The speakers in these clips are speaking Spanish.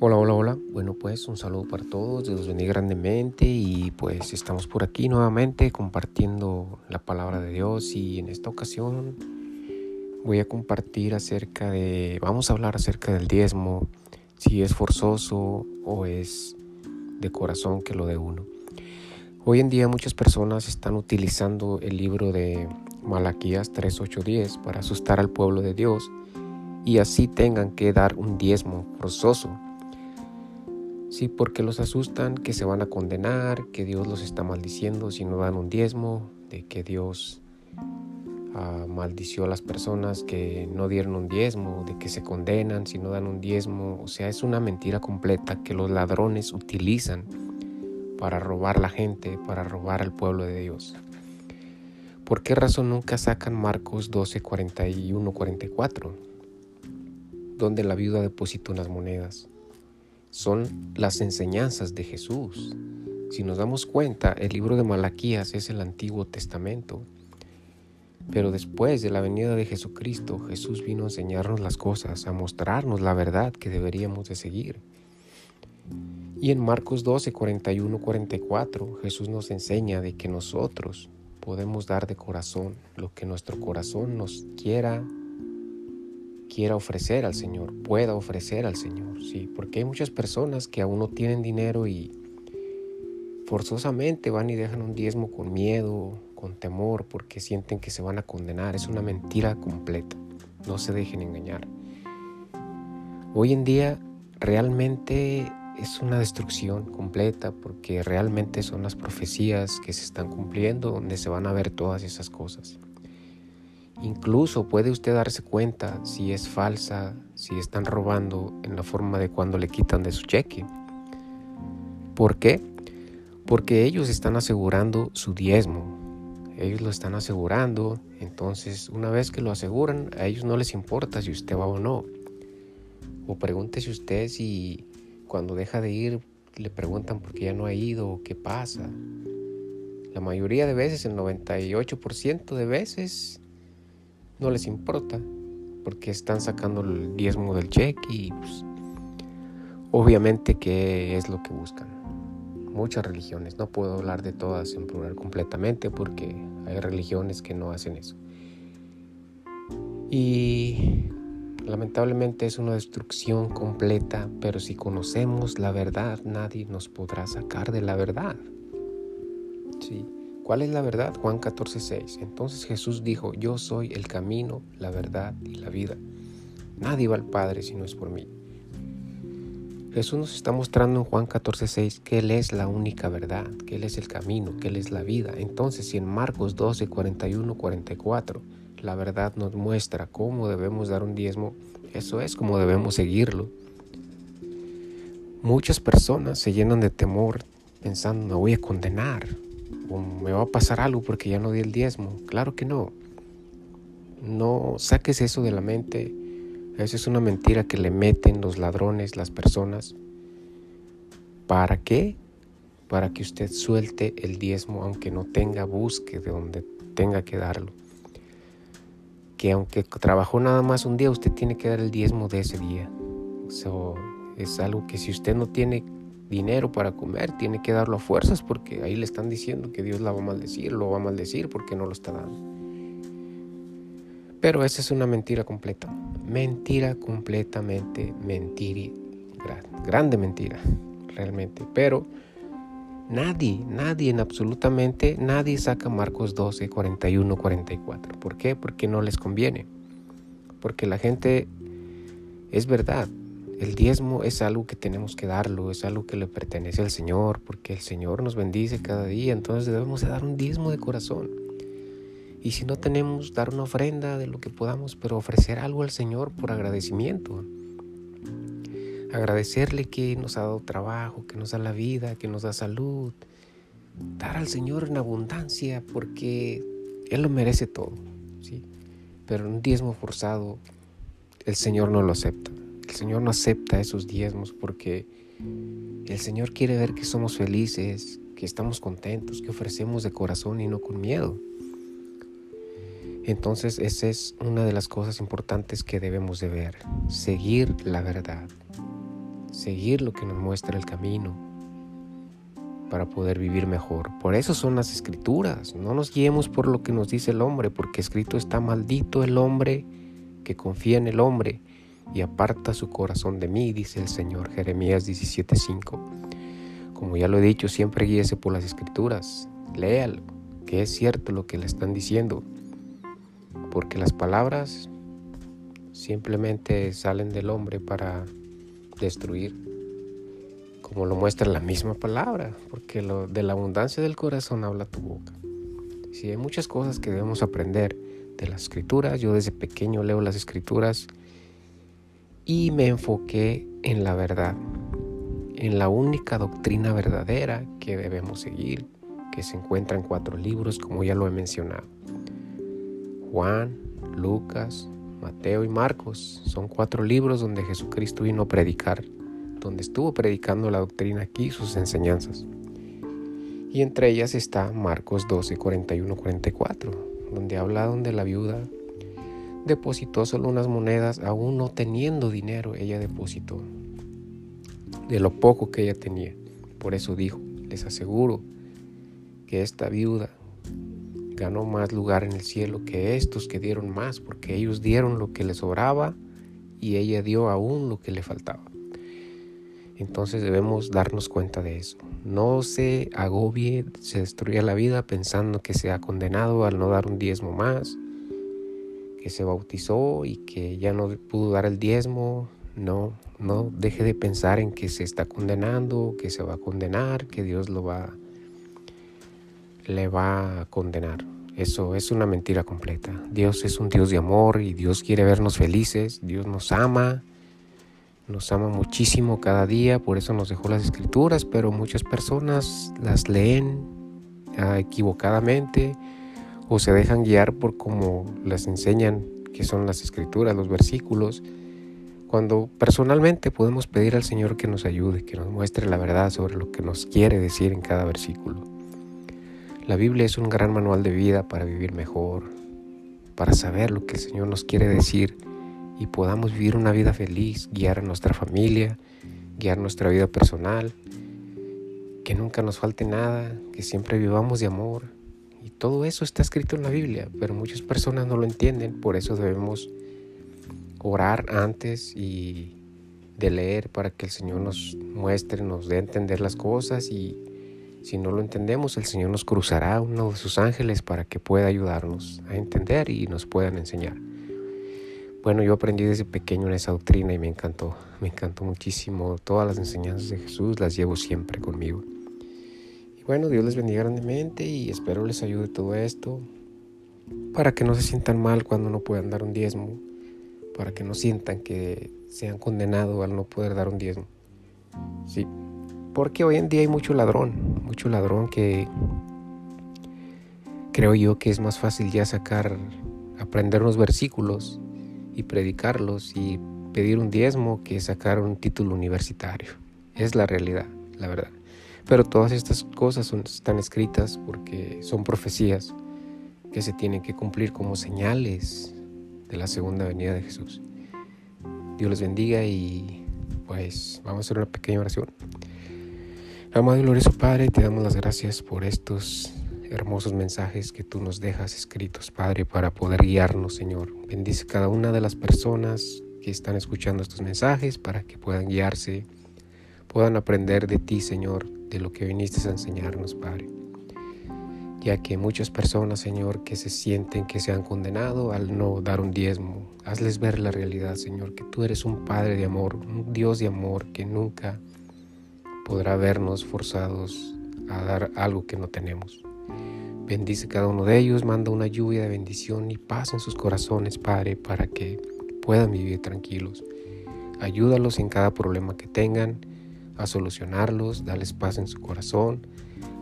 Hola, hola, hola. Bueno, pues un saludo para todos, Dios bendiga grandemente y pues estamos por aquí nuevamente compartiendo la palabra de Dios y en esta ocasión voy a compartir acerca de, vamos a hablar acerca del diezmo, si es forzoso o es de corazón que lo de uno. Hoy en día muchas personas están utilizando el libro de Malaquías 3.8.10 para asustar al pueblo de Dios y así tengan que dar un diezmo forzoso Sí, porque los asustan que se van a condenar, que Dios los está maldiciendo si no dan un diezmo, de que Dios ah, maldició a las personas que no dieron un diezmo, de que se condenan si no dan un diezmo. O sea, es una mentira completa que los ladrones utilizan para robar la gente, para robar al pueblo de Dios. ¿Por qué razón nunca sacan Marcos 12, 41, 44? Donde la viuda deposita unas monedas son las enseñanzas de Jesús. Si nos damos cuenta, el libro de Malaquías es el Antiguo Testamento. Pero después de la venida de Jesucristo, Jesús vino a enseñarnos las cosas, a mostrarnos la verdad que deberíamos de seguir. Y en Marcos 12, 41, 44, Jesús nos enseña de que nosotros podemos dar de corazón lo que nuestro corazón nos quiera quiera ofrecer al Señor, pueda ofrecer al Señor, sí, porque hay muchas personas que aún no tienen dinero y forzosamente van y dejan un diezmo con miedo, con temor, porque sienten que se van a condenar. Es una mentira completa. No se dejen engañar. Hoy en día realmente es una destrucción completa porque realmente son las profecías que se están cumpliendo donde se van a ver todas esas cosas. Incluso puede usted darse cuenta si es falsa, si están robando en la forma de cuando le quitan de su cheque. ¿Por qué? Porque ellos están asegurando su diezmo. Ellos lo están asegurando. Entonces, una vez que lo aseguran, a ellos no les importa si usted va o no. O pregúntese usted si cuando deja de ir le preguntan por qué ya no ha ido o qué pasa. La mayoría de veces, el 98% de veces, no les importa porque están sacando el diezmo del cheque y pues, obviamente que es lo que buscan. Muchas religiones, no puedo hablar de todas en plural completamente porque hay religiones que no hacen eso. Y lamentablemente es una destrucción completa, pero si conocemos la verdad, nadie nos podrá sacar de la verdad. Sí. ¿Cuál es la verdad? Juan 14, 6. Entonces Jesús dijo, yo soy el camino, la verdad y la vida. Nadie va al Padre si no es por mí. Jesús nos está mostrando en Juan 14, 6 que Él es la única verdad, que Él es el camino, que Él es la vida. Entonces, si en Marcos 12, 41, 44 la verdad nos muestra cómo debemos dar un diezmo, eso es como debemos seguirlo. Muchas personas se llenan de temor pensando, me voy a condenar, me va a pasar algo porque ya no di el diezmo. Claro que no. No saques eso de la mente. Esa es una mentira que le meten los ladrones, las personas. ¿Para qué? Para que usted suelte el diezmo aunque no tenga busque de donde tenga que darlo. Que aunque trabajó nada más un día, usted tiene que dar el diezmo de ese día. Eso es algo que si usted no tiene dinero para comer, tiene que darlo a fuerzas porque ahí le están diciendo que Dios la va a maldecir, lo va a maldecir porque no lo está dando. Pero esa es una mentira completa. Mentira completamente, mentira, grande mentira, realmente. Pero nadie, nadie en absolutamente, nadie saca Marcos 12, 41, 44. ¿Por qué? Porque no les conviene. Porque la gente, es verdad, el diezmo es algo que tenemos que darlo, es algo que le pertenece al Señor, porque el Señor nos bendice cada día, entonces debemos dar un diezmo de corazón. Y si no tenemos, dar una ofrenda de lo que podamos, pero ofrecer algo al Señor por agradecimiento. Agradecerle que nos ha dado trabajo, que nos da la vida, que nos da salud. Dar al Señor en abundancia porque Él lo merece todo. ¿sí? Pero un diezmo forzado, el Señor no lo acepta. El Señor no acepta esos diezmos porque el Señor quiere ver que somos felices, que estamos contentos, que ofrecemos de corazón y no con miedo. Entonces esa es una de las cosas importantes que debemos de ver, seguir la verdad. seguir lo que nos muestra el camino para poder vivir mejor. Por eso son las escrituras. No nos guiemos por lo que nos dice el hombre, porque escrito está maldito el hombre que confía en el hombre y aparta su corazón de mí, dice el Señor. Jeremías 17:5. Como ya lo he dicho, siempre guíese por las escrituras. Léalo, que es cierto lo que le están diciendo. Porque las palabras simplemente salen del hombre para destruir, como lo muestra la misma palabra, porque de la abundancia del corazón habla tu boca. Si hay muchas cosas que debemos aprender de las escrituras, yo desde pequeño leo las escrituras y me enfoqué en la verdad, en la única doctrina verdadera que debemos seguir, que se encuentra en cuatro libros, como ya lo he mencionado. Juan, Lucas, Mateo y Marcos son cuatro libros donde Jesucristo vino a predicar, donde estuvo predicando la doctrina aquí, sus enseñanzas. Y entre ellas está Marcos 12, 41, 44, donde habla donde la viuda depositó solo unas monedas, aún no teniendo dinero, ella depositó de lo poco que ella tenía. Por eso dijo, les aseguro que esta viuda ganó más lugar en el cielo que estos que dieron más, porque ellos dieron lo que les sobraba y ella dio aún lo que le faltaba. Entonces debemos darnos cuenta de eso. No se agobie, se destruya la vida pensando que se ha condenado al no dar un diezmo más, que se bautizó y que ya no pudo dar el diezmo. No, no deje de pensar en que se está condenando, que se va a condenar, que Dios lo va le va a condenar. Eso es una mentira completa. Dios es un Dios de amor y Dios quiere vernos felices. Dios nos ama, nos ama muchísimo cada día, por eso nos dejó las escrituras, pero muchas personas las leen ah, equivocadamente o se dejan guiar por cómo las enseñan que son las escrituras, los versículos, cuando personalmente podemos pedir al Señor que nos ayude, que nos muestre la verdad sobre lo que nos quiere decir en cada versículo. La Biblia es un gran manual de vida para vivir mejor, para saber lo que el Señor nos quiere decir y podamos vivir una vida feliz, guiar a nuestra familia, guiar nuestra vida personal, que nunca nos falte nada, que siempre vivamos de amor. Y todo eso está escrito en la Biblia, pero muchas personas no lo entienden, por eso debemos orar antes y de leer para que el Señor nos muestre, nos dé a entender las cosas y si no lo entendemos, el Señor nos cruzará uno de sus ángeles para que pueda ayudarnos a entender y nos puedan enseñar. Bueno, yo aprendí desde pequeño en esa doctrina y me encantó, me encantó muchísimo. Todas las enseñanzas de Jesús las llevo siempre conmigo. Bueno, Dios les bendiga grandemente y espero les ayude todo esto para que no se sientan mal cuando no puedan dar un diezmo, para que no sientan que sean condenados al no poder dar un diezmo. Sí, porque hoy en día hay mucho ladrón, mucho ladrón que creo yo que es más fácil ya sacar, aprender unos versículos y predicarlos y pedir un diezmo que sacar un título universitario. Es la realidad, la verdad. Pero todas estas cosas están escritas porque son profecías que se tienen que cumplir como señales de la segunda venida de Jesús. Dios les bendiga y pues vamos a hacer una pequeña oración. Amado y glorioso Padre, te damos las gracias por estos hermosos mensajes que tú nos dejas escritos, Padre, para poder guiarnos, Señor. Bendice cada una de las personas que están escuchando estos mensajes para que puedan guiarse, puedan aprender de ti, Señor, de lo que viniste a enseñarnos, Padre. Ya que muchas personas, Señor, que se sienten que se han condenado al no dar un diezmo, hazles ver la realidad, Señor, que tú eres un Padre de amor, un Dios de amor que nunca podrá vernos forzados a dar algo que no tenemos. Bendice cada uno de ellos, manda una lluvia de bendición y paz en sus corazones, Padre, para que puedan vivir tranquilos. Ayúdalos en cada problema que tengan, a solucionarlos, dales paz en su corazón.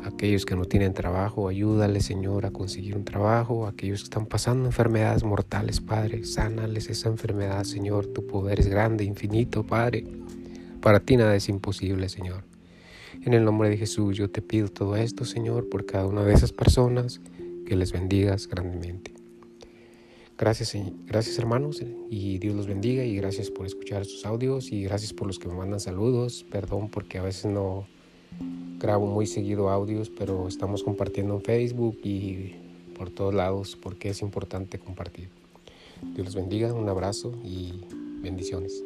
Aquellos que no tienen trabajo, ayúdales, Señor, a conseguir un trabajo. Aquellos que están pasando enfermedades mortales, Padre, sánales esa enfermedad, Señor. Tu poder es grande, infinito, Padre. Para ti nada es imposible, Señor. En el nombre de Jesús yo te pido todo esto, Señor, por cada una de esas personas, que les bendigas grandemente. Gracias, gracias hermanos y Dios los bendiga y gracias por escuchar estos audios y gracias por los que me mandan saludos. Perdón porque a veces no grabo muy seguido audios, pero estamos compartiendo en Facebook y por todos lados porque es importante compartir. Dios los bendiga, un abrazo y bendiciones.